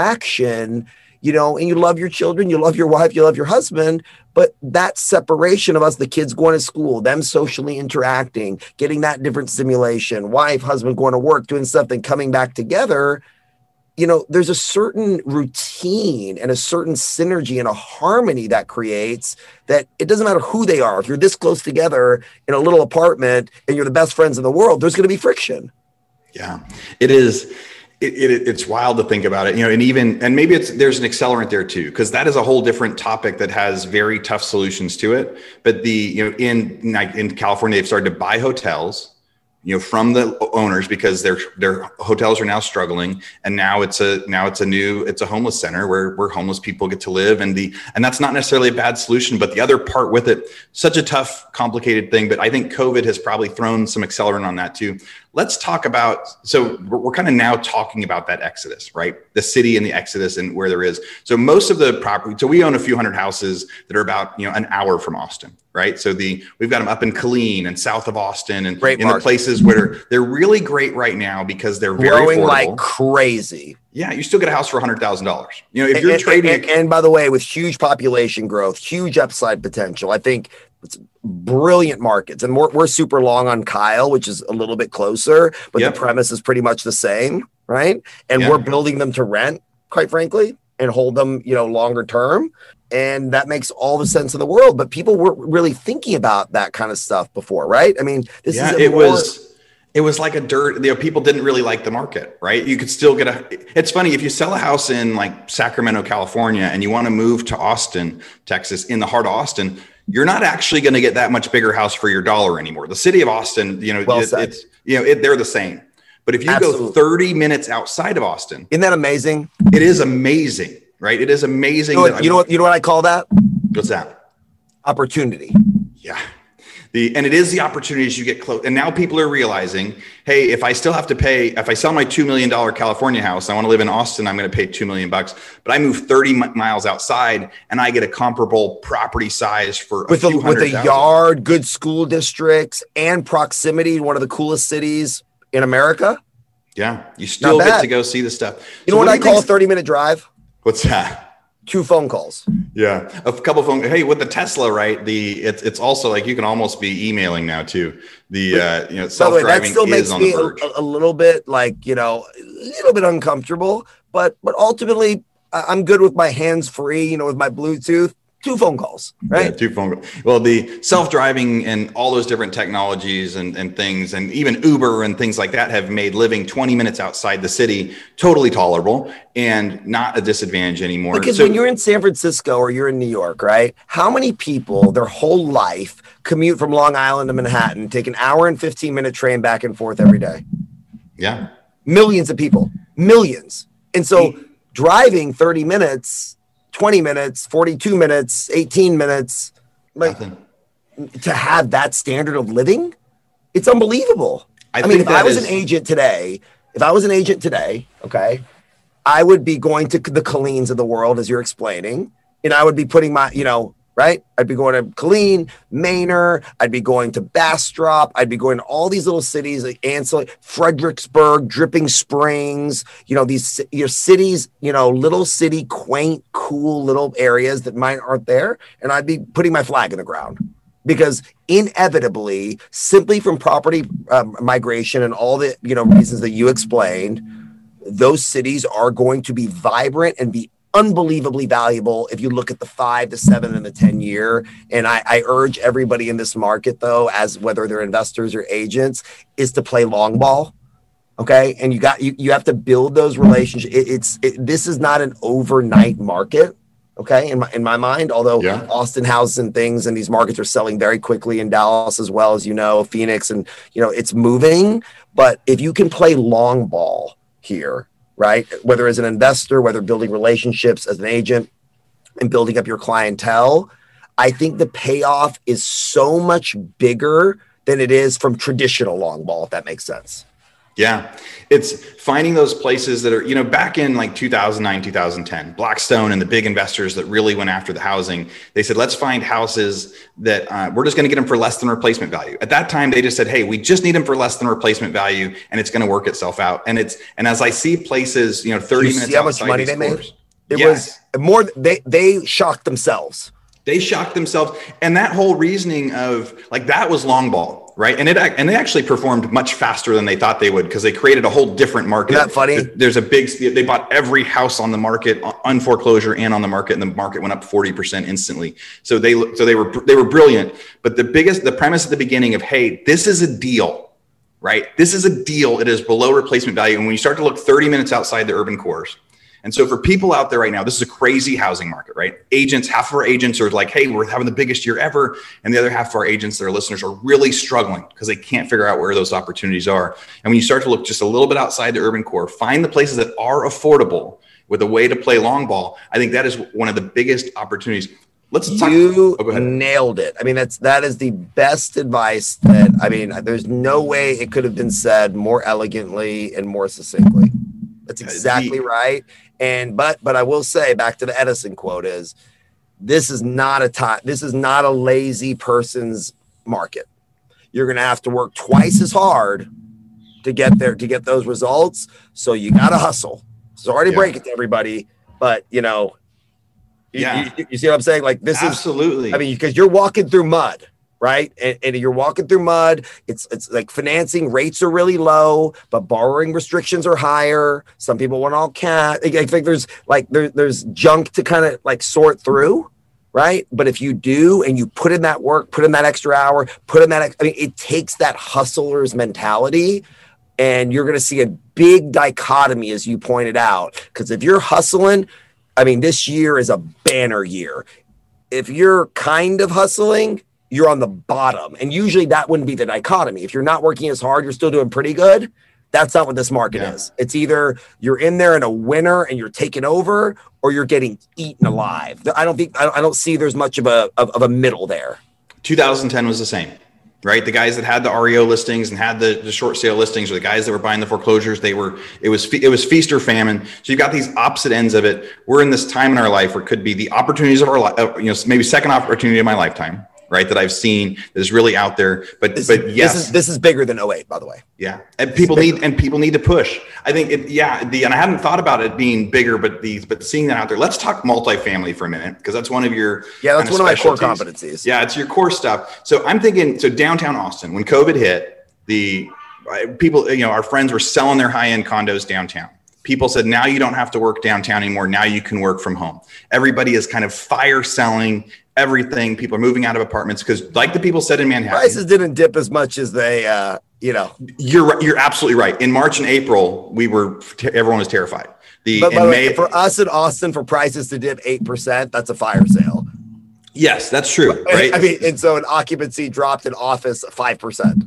You know, and you love your children, you love your wife, you love your husband, but that separation of us, the kids going to school, them socially interacting, getting that different stimulation, wife, husband going to work, doing stuff, something, coming back together, you know, there's a certain routine and a certain synergy and a harmony that creates that it doesn't matter who they are. If you're this close together in a little apartment and you're the best friends in the world, there's going to be friction. Yeah, it is. It, it, it's wild to think about it, you know, and even and maybe it's there's an accelerant there too, because that is a whole different topic that has very tough solutions to it. But the you know in in California, they've started to buy hotels, you know, from the owners because their their hotels are now struggling, and now it's a now it's a new it's a homeless center where where homeless people get to live, and the and that's not necessarily a bad solution, but the other part with it, such a tough, complicated thing. But I think COVID has probably thrown some accelerant on that too let's talk about so we're, we're kind of now talking about that exodus right? The city and the exodus and where there is. So most of the property so we own a few hundred houses that are about you know an hour from austin right? So the we've got them up in Killeen and south of austin and Great in the places where they're really great right now because they're very Growing like crazy. yeah you still get a house for $100000 you know if And- you're and, trading and, and by the way, with huge population growth, huge upside potential, I think it's brilliant markets. And we're, we're super long on Kyle, which is a little bit closer, but Yep. the premise is pretty much the same, right? And Yeah. we're building them to rent, quite frankly, and hold them, you know, longer term. And that makes all the sense in the world. But people weren't really thinking about that kind of stuff before, right? I mean, this yeah, is it more- was it was like a dirt you know people didn't really like the market right you could still get a it's funny if you sell a house in like sacramento california and you want to move to austin texas in the heart of austin you're not actually going to get that much bigger house for your dollar anymore the city of austin you know Well it- it's you know it, they're the same but if you go 30 minutes outside of austin Isn't that amazing? it is amazing right it is amazing You know, what, you know what? You know what I call that? what's that Opportunity. Yeah. The, and it is the opportunities you get close. And now people are realizing, hey, if I still have to pay, if I sell my $2 million California house, I want to live in Austin, I'm going to pay 2 million bucks, but I move 30 miles outside and I get a comparable property size for with a a with a yard, good school districts, and proximity to one of the coolest cities in America. Yeah. You still get to go see the stuff. You So know what, do I call a 30 minute drive? What's that? Two phone calls. Yeah, a couple phone. Hey, with the Tesla, right? The it's it's also like you can almost be emailing now too. The uh, you know self way, that still is makes on me a- a little bit like, you know, a little bit uncomfortable, but but ultimately I'm good with my hands free, you know, with my Bluetooth. Two phone calls, right? Yeah, two phone calls. Well, the self-driving and all those different technologies and, and things, and even Uber and things like that have made living 20 minutes outside the city totally tolerable and not a disadvantage anymore. Because So- when you're in San Francisco or you're in New York, right? How many people their whole life commute from Long Island to Manhattan, take an hour and 15 minute train back and forth every day? yeah, Millions of people, millions. And so driving 30 minutes, 20 minutes, 42 minutes, 18 minutes, like nothing. to have that standard of living, it's unbelievable. I I, mean, if I was is- an agent today, if I was an agent today, okay, I would be going to the Killeen's of the world, as you're explaining, and I would be putting my, you know, right? I'd be going to Killeen, Manor. I'd be going to Bastrop. I'd be going to all these little cities, like Ansel, Fredericksburg, Dripping Springs. You know, these your cities, you know, little city, quaint, cool little areas that mine aren't there, and I'd be putting my flag in the ground because inevitably, simply from property um, migration and all the you know reasons that you explained, those cities are going to be vibrant and be unbelievably valuable if you look at the five, the seven, and the 10 year. And I, I, urge everybody in this market, though, as whether they're investors or agents, is to play long ball. Okay. And you got you you have to build those relationships. It, it's it, this is not an overnight market. Okay. In my in my mind, although yeah. Austin houses and things and these markets are selling very quickly in Dallas as well as you know, Phoenix, and you know, it's moving. But if you can play long ball here right? Whether as an investor, whether building relationships as an agent and building up your clientele, I think the payoff is so much bigger than it is from traditional long ball, if that makes sense. Yeah. It's finding those places that are, you know, back in like 2009, 2010, Blackstone and the big investors that really went after the housing, they said, let's find houses that uh, we're just going to get them for less than replacement value. At that time, they just said, hey, we just need them for less than replacement value and it's going to work itself out. And it's, and as I see places, you know, 30 you minutes. How much money they made? It yes. was more, they, they shocked themselves. They shocked themselves. And that whole reasoning of like, that was long ball right? And it and they actually performed much faster than they thought they would because they created a whole different market. Isn't that funny? There's a big. They bought every house on the market on foreclosure and on the market, and the market went up forty percent instantly. So they so they were they were brilliant. But the biggest the premise at the beginning of hey, this is a deal, right? This is a deal. It is below replacement value, and when you start to look thirty minutes outside the urban cores and so for people out there right now, this is a crazy housing market, right? Agents, half of our agents are like, hey, we're having the biggest year ever. And the other half of our agents, their listeners are really struggling because they can't figure out where those opportunities are. And when you start to look just a little bit outside the urban core, find the places that are affordable with a way to play long ball. I think that is one of the biggest opportunities. Let's talk. You oh, nailed it. I mean, that's that is the best advice that I mean. There's no way it could have been said more elegantly and more succinctly. That's uh, exactly the, right. And but but I will say back to the Edison quote is this is not a time this is not a lazy person's market. You're going to have to work twice as hard to get there to get those results. So you got to hustle. Sorry to yeah. break it to everybody, but you know, yeah. You, you, you, see what I'm saying? Like this absolutely. is absolutely. I mean, because you're walking through mud right? And, and, you're walking through mud. It's it's like financing rates are really low, but borrowing restrictions are higher. Some people want all cash. I think there's like there, there's junk to kind of like sort through, right? But if you do and you put in that work, put in that extra hour, put in that, I mean, it takes that hustler's mentality. And you're going to see a big dichotomy, as you pointed out, because if you're hustling, I mean, this year is a banner year. If you're kind of hustling, you're on the bottom. And usually that wouldn't be the dichotomy. If you're not working as hard, you're still doing pretty good. That's not what this market yeah. is. It's either you're in there and a winner and you're taking over, or you're getting eaten alive. I don't think I don't see there's much of a of, of a middle there. 2010 was the same right? The guys that had the REO listings and had the, the short sale listings, or the guys that were buying the foreclosures, they were it was it was feast or famine. So you've got these opposite ends of it. We're in this time in our life where it could be the opportunities of our life, you know, maybe second opportunity of my lifetime, right? That I've seen that is really out there. But this, but yes, this is this is bigger than 08, by the way. Yeah, and people need and people need to push. I think it, yeah, the and I hadn't thought about it being bigger, but these but seeing that out there. Let's talk multifamily for a minute because that's one of your yeah, that's one of my core competencies. Yeah, it's your core stuff. So I'm thinking so downtown Austin when COVID hit, the people you know our friends were selling their high end condos downtown people said now you don't have to work downtown anymore now you can work from home everybody is kind of fire selling everything. People are moving out of apartments because, like the people said in Manhattan, prices didn't dip as much as they, uh, you know. You're you're absolutely right. In March and April, we were everyone was terrified. The but, in May, for us in Austin, for prices to dip eight percent, that's a fire sale. Yes, that's true. Right. I mean, and so an occupancy dropped in office five percent.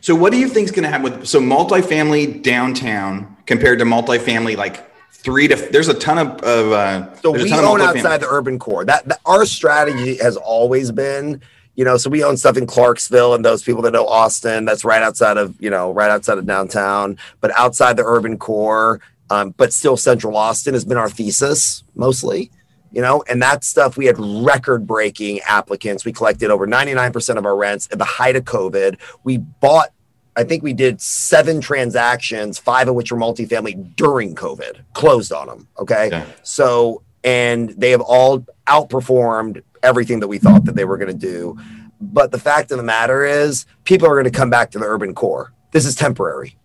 So, what do you think is going to happen with so multifamily downtown compared to multifamily like three to there's a ton of, of uh, so we own outside the urban core. That, that, our strategy has always been you know so we own stuff in clarksville and those people that know austin that's right outside of you know right outside of downtown but outside the urban core um, but still central austin has been our thesis mostly you know and that stuff we had record breaking applicants. We collected over 99% of our rents at the height of covid. We bought I think we did seven transactions, five of which were multifamily during COVID, closed on them. Okay. Yeah. So, and they have all outperformed everything that we thought that they were going to do. But the fact of the matter is, people are going to come back to the urban core. This is temporary.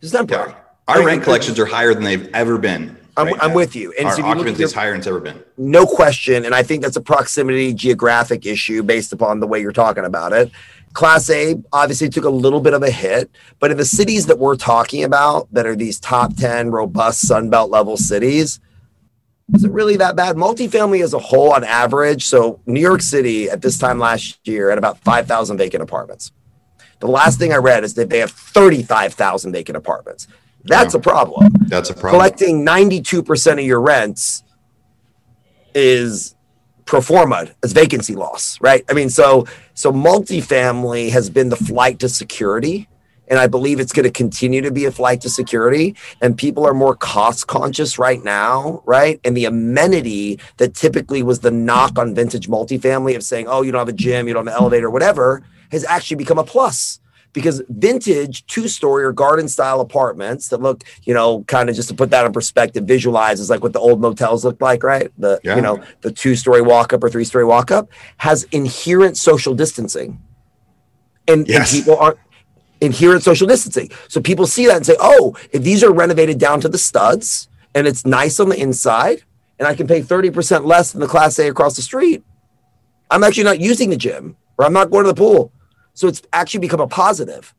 This is temporary. Yeah. Our rent collections are higher than they've ever been I'm, right I'm with you. And Our so occupancy is higher than it's ever been. no question. And I think that's a proximity geographic issue based upon the way you're talking about it. Class A obviously took a little bit of a hit, but in the cities that we're talking about that are these top 10 robust Sunbelt level cities, is it really that bad? Multifamily as a whole, on average, so New York City at this time last year had about 5,000 vacant apartments. The last thing I read is that they have 35,000 vacant apartments. That's Yeah. a problem That's a problem. collecting 92% of your rents is pro forma as vacancy loss, right? I mean, so so multifamily has been the flight to security. And I believe it's going to continue to be a flight to security. And people are more cost conscious right now, right? And the amenity that typically was the knock on vintage multifamily of saying, oh, you don't have a gym, you don't have an elevator, whatever, has actually become a plus because vintage two story or garden style apartments that look, you know, kind of just to put that in perspective, visualizes like what the old motels look like, right? The, Yeah. you know, the two story walk up or three story walk up has inherent social distancing. And, and people aren't inherent social distancing. So people see that and say, oh, if these are renovated down to the studs and it's nice on the inside and I can pay 30% less than the class A across the street, I'm actually not using the gym or I'm not going to the pool. So it's actually become a positive.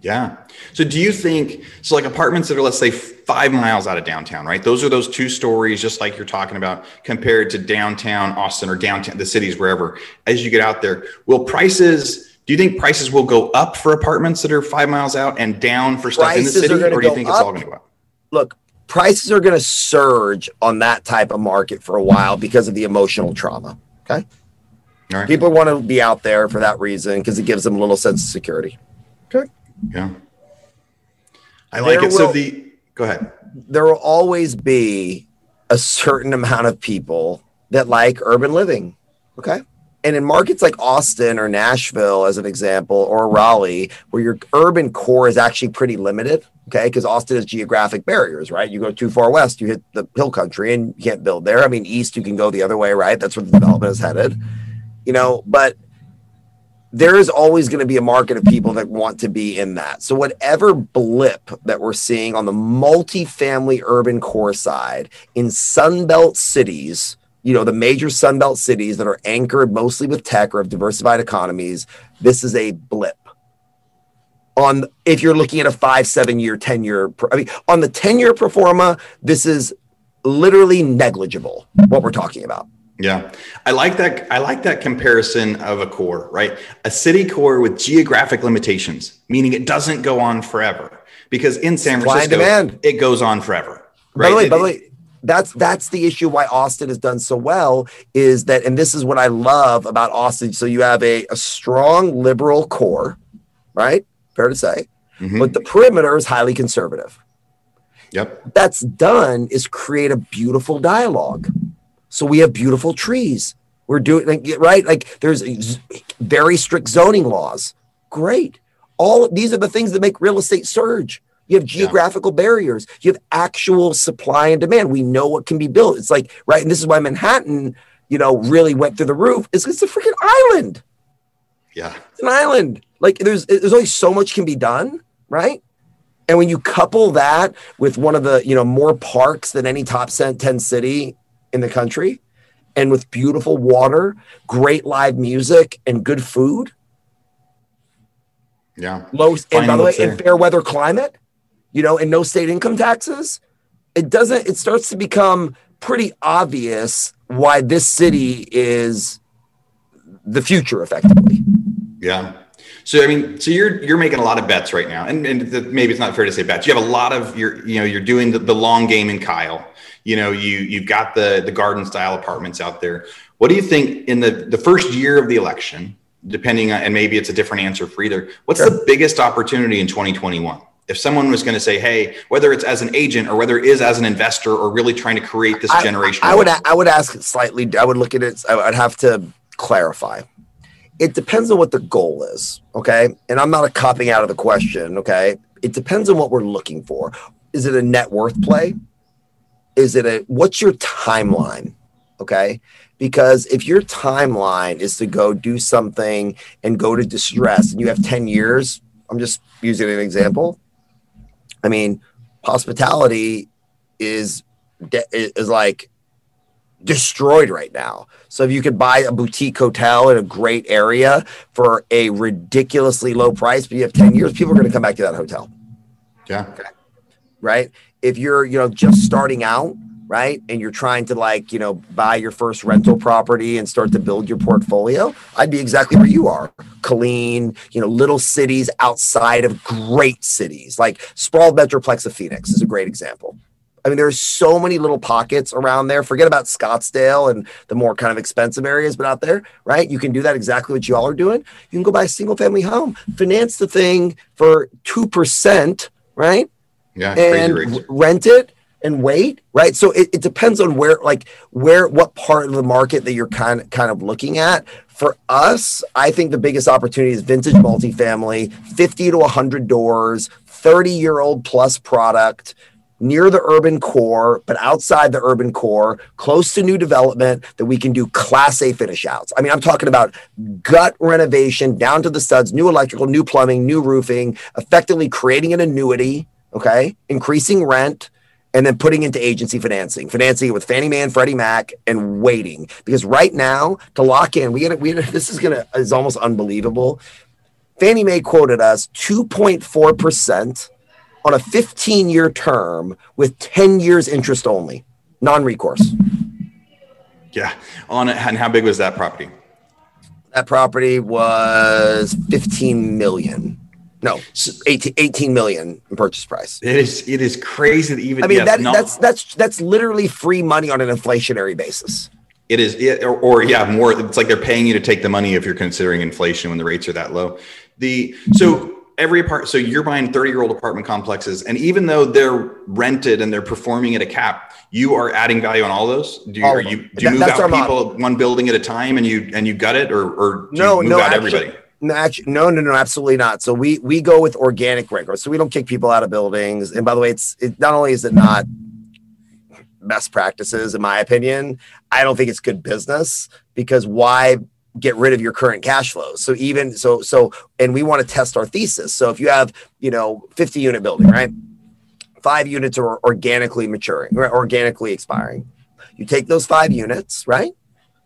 Yeah. So do you think so like apartments that are let's say 5 miles out of downtown, right? Those are those two stories just like you're talking about compared to downtown Austin or downtown the cities wherever as you get out there. Will prices do you think prices will go up for apartments that are 5 miles out and down for stuff in the city or do you think it's all going to go up? Look, prices are going to surge on that type of market for a while because of the emotional trauma. Okay. All right. People want to be out there for that reason because it gives them a little sense of security. Okay. Yeah. I like There it. So the go ahead. there will always be a certain amount of people that like urban living. Okay. And in markets like Austin or Nashville, as an example, or Raleigh, where your urban core is actually pretty limited. Okay. Because Austin has geographic barriers, right? You go too far west, you hit the hill country and you can't build there. I mean, east, you can go the other way, right? That's where the development is headed, you know, but there is always going to be a market of people that want to be in that. So whatever blip that we're seeing on the multifamily urban core side in Sunbelt cities, you know, the major Sunbelt cities that are anchored mostly with tech or have diversified economies, this is a blip. On if you're looking at a five, seven year, 10 year, I mean, on the 10 year pro forma, this is literally negligible what we're talking about. Yeah. I like that. I like that comparison of a core, right? A city core with geographic limitations, meaning it doesn't go on forever. Because in San Francisco, demand. it goes on forever. By the way, by the way, that's that's the issue why Austin has done so well is that, and this is what I love about Austin. So you have a, a strong liberal core, right? Fair to say, Mhm. but the perimeter is highly conservative. Yep. That's done is create a beautiful dialogue. So we have beautiful trees. We're doing like, right, like there's very strict zoning laws. Great. All these are the things that make real estate surge. You have geographical barriers. You have actual supply and demand. We know what can be built. It's like right, and this is why Manhattan, you know, really went through the roof. Is it's a freaking island. Yeah. It's an island. Like there's there's only so much can be done, right? And when you couple that with one of the you know more parks than any top ten city in the country, and with beautiful water, great live music, and good food, Yeah. low and by the way, in fair weather climate, you know, and no state income taxes, it doesn't. It starts to become pretty obvious why this city is the future, effectively. Yeah. So I mean, so you're you're making a lot of bets right now, and and the, maybe it's not fair to say bets. You have a lot of you're you know you're doing the, the long game in Kyle. You know you you've got the the garden style apartments out there. What do you think in the the first year of the election? Depending on, and maybe it's a different answer for either. What's Sure. the biggest opportunity in 2021? If someone was going to say, "Hey," whether it's as an agent or whether it is as an investor or really trying to create this generation, I, I would I would ask slightly. I would look at it. I- I'd have to clarify. It depends on what the goal is. Okay, and I'm not a copping out of the question. Okay, it depends on what we're looking for. Is it a net worth play? Is it a what's your timeline? Okay, because if your timeline is to go do something and go to distress, and you have ten years, I'm just using an example. I mean, hospitality is is like destroyed right now. So if you could buy a boutique hotel in a great area for a ridiculously low price, but you have 10 years, people are going to come back to that hotel. Yeah. Okay. Right. If you're, you know, just starting out, right, and you're trying to like, you know, buy your first rental property and start to build your portfolio, I'd be exactly where you are. Killeen, you know, little cities outside of great cities, like sprawled metroplex of Phoenix is a great example I mean, there's so many little pockets around there. Forget about Scottsdale and the more kind of expensive areas, but out there, right? You can do that exactly what y'all are doing. You can go buy a single family home, finance the thing for 2%, right? Yeah. And rent it and wait, right? So it, it depends on where, like, where, what part of the market that you're kind of, kind of looking at. For us, I think the biggest opportunity is vintage multifamily, 50 to 100 doors, 30 year old plus product near the urban core, but outside the urban core, close to new development that we can do class A finish outs. I mean, I'm talking about gut renovation down to the studs, new electrical, new plumbing, new roofing, effectively creating an annuity, okay, increasing rent. And then putting into agency financing, financing it with Fannie Mae and Freddie Mac, and waiting because right now to lock in, we get we this is gonna is almost unbelievable. Fannie Mae quoted us 2.4 percent on a 15 year term with 10 years interest only, non recourse. Yeah. On it. And how big was that property? That property was 15 million. No, 18, 18 million in purchase price. It is it is crazy that even I mean yes, that, not, that's that's that's literally free money on an inflationary basis. It is it, or, or yeah, more it's like they're paying you to take the money if you're considering inflation when the rates are that low. The so every apart so you're buying 30 year old apartment complexes and even though they're rented and they're performing at a cap you are adding value on all those do you, you, do you move out people model. one building at a time and you and you gut it or, or no no actually, everybody no, no, no, no, absolutely not. So we we go with organic growth. So we don't kick people out of buildings. And by the way, it's it not only is it not best practices, in my opinion, I don't think it's good business because why get rid of your current cash flows. So even so, so, and we want to test our thesis. So if you have, you know, 50 unit building, right? Five units are organically maturing, or organically expiring. You take those five units, right?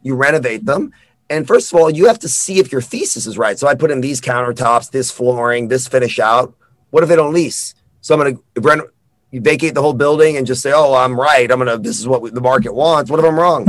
You renovate them. And first of all, you have to see if your thesis is right. So I put in these countertops, this flooring, this finish out. What if they don't lease? So I'm going to rent, you vacate the whole building and just say, oh, I'm right. I'm going to, this is what the market wants. What if I'm wrong?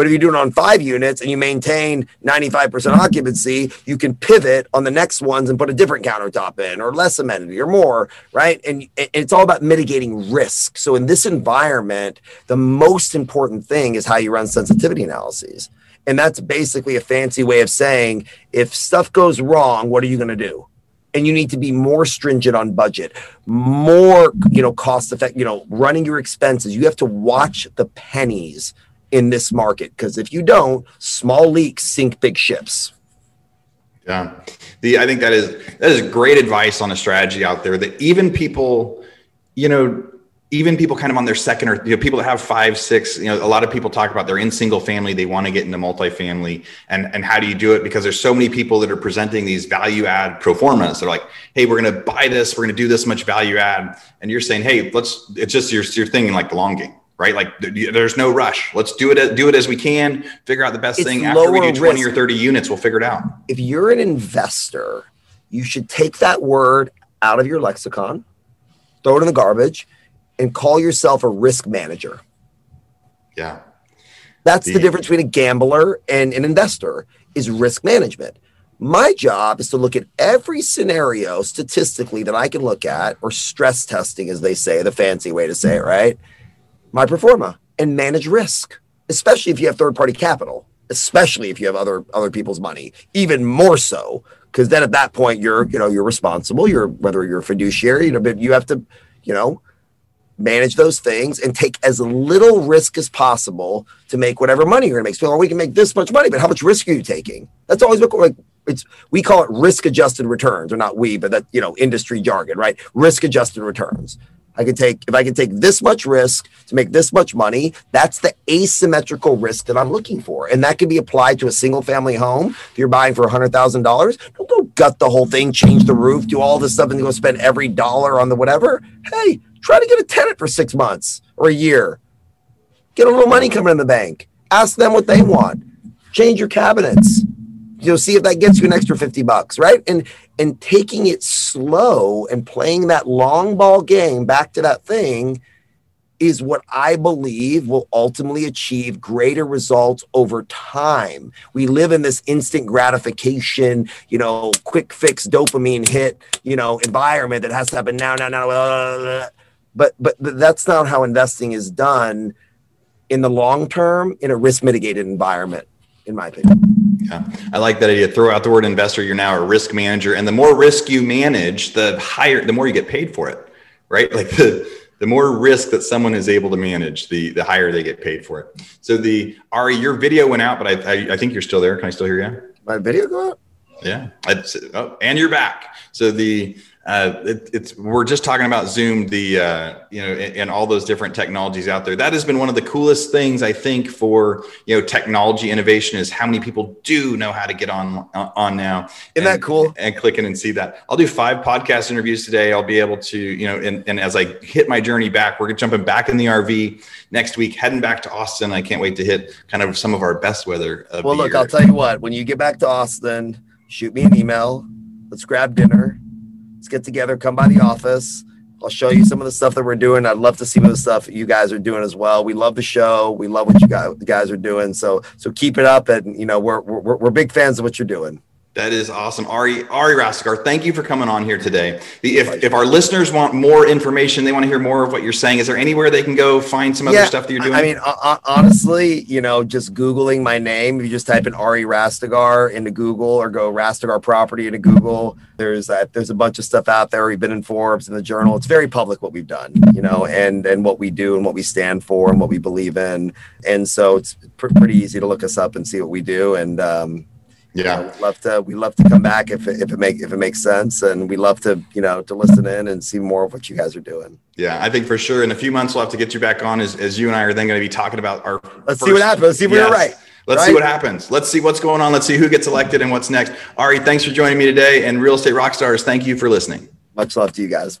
But if you do it on five units and you maintain 95% occupancy, you can pivot on the next ones and put a different countertop in or less amenity or more, right? And it's all about mitigating risk. So in this environment, the most important thing is how you run sensitivity analyses. And that's basically a fancy way of saying if stuff goes wrong, what are you going to do? and you need to be more stringent on budget more you know cost effect you know running your expenses you have to watch the pennies in this market because if you don't, small leaks sink big ships. Yeah, the I think that is that is great advice on a strategy out there that even people, you know, even people kind of on their second or you know people that have five six you know a lot of people talk about they're in single family they want to get into multifamily and and how do you do it because there's so many people that are presenting these value add pro formas they're like hey we're going to buy this we're going to do this much value add and you're saying hey let's it's just your your thing in like the long game right? Like there's no rush. Let's do it. Do it as we can. Figure out the best it's thing after we do 20 risk. or 30 units. We'll figure it out. If you're an investor, you should take that word out of your lexicon, throw it in the garbage, and call yourself a risk manager. Yeah. That's the, the difference between a gambler and an investor is risk management. My job is to look at every scenario statistically that I can look at, or stress testing, as they say, the fancy way to say it, right? my pro forma and manage risk, especially if you have third party capital, especially if you have other other people's money, even more so because then at that point you're you know you're responsible. You're whether you're a fiduciary, you know, but you have to you know manage those things and take as little risk as possible to make whatever money you're going to make. So oh, we can make this much money, but how much risk are you taking? That's always what like it's we call it risk adjusted returns, or not we, but that you know industry jargon, right? Risk adjusted returns. I can take if I can take this much risk to make this much money, that's the asymmetrical risk that I'm looking for. And that can be applied to a single family home. If you're buying for $100,000, don't go gut the whole thing, change the roof, do all this stuff and go spend every dollar on the whatever. Hey, try to get a tenant for 6 months or a year. Get a little money coming in the bank. Ask them what they want. Change your cabinets. You know, see if that gets you an extra 50 bucks, right? And and taking it slow and playing that long ball game back to that thing is what I believe will ultimately achieve greater results over time. We live in this instant gratification, you know, quick fix dopamine hit, you know, environment that has to happen now, now, now. Blah, blah, blah. But but that's not how investing is done in the long term in a risk mitigated environment, in my opinion. Yeah, I like that idea. Throw out the word investor. You're now a risk manager, and the more risk you manage, the higher, the more you get paid for it, right? Like the the more risk that someone is able to manage, the the higher they get paid for it. So the Ari, your video went out, but I I, I think you're still there. Can I still hear you? My video go out? Yeah. I'd, oh, and you're back. So the uh, it, it's we're just talking about Zoom, the uh, you know, and, and, all those different technologies out there. That has been one of the coolest things I think for you know technology innovation is how many people do know how to get on on now. Isn't and, that cool? And click in and see that. I'll do five podcast interviews today. I'll be able to you know, and, and as I hit my journey back, we're jumping back in the RV next week, heading back to Austin. I can't wait to hit kind of some of our best weather. well, look, year. I'll tell you what. When you get back to Austin, shoot me an email. Let's grab dinner Let's get together, come by the office. I'll show you some of the stuff that we're doing. I'd love to see the stuff you guys are doing as well. We love the show. We love what you guys, are doing. So so keep it up, and you know we're we're, we're big fans of what you're doing. That is awesome. Ari, Ari Rastegar, thank you for coming on here today. If, if our listeners want more information, they want to hear more of what you're saying, is there anywhere they can go find some other yeah, stuff that you're doing? I mean, uh, honestly, you know, just Googling my name, if you just type in Ari Rastegar into Google or go Rastegar property into Google, there's that, there's a bunch of stuff out there. We've been in Forbes and the journal. It's very public what we've done, you know, and, and what we do and what we stand for and what we believe in. And so it's pr- pretty easy to look us up and see what we do. And, um, yeah, we love to we love to come back if it, if it make if it makes sense, and we love to you know to listen in and see more of what you guys are doing. Yeah, I think for sure in a few months we'll have to get you back on as, as you and I are then going to be talking about our. Let's first, see what happens. Let's see if yes. we're right. Let's right? see what happens. Let's see what's going on. Let's see who gets elected and what's next. Ari, thanks for joining me today. And Real Estate Rockstars, thank you for listening. Much love to you guys.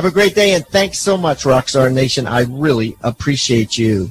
Have a great day, and thanks so much, Rockstar Nation. I really appreciate you.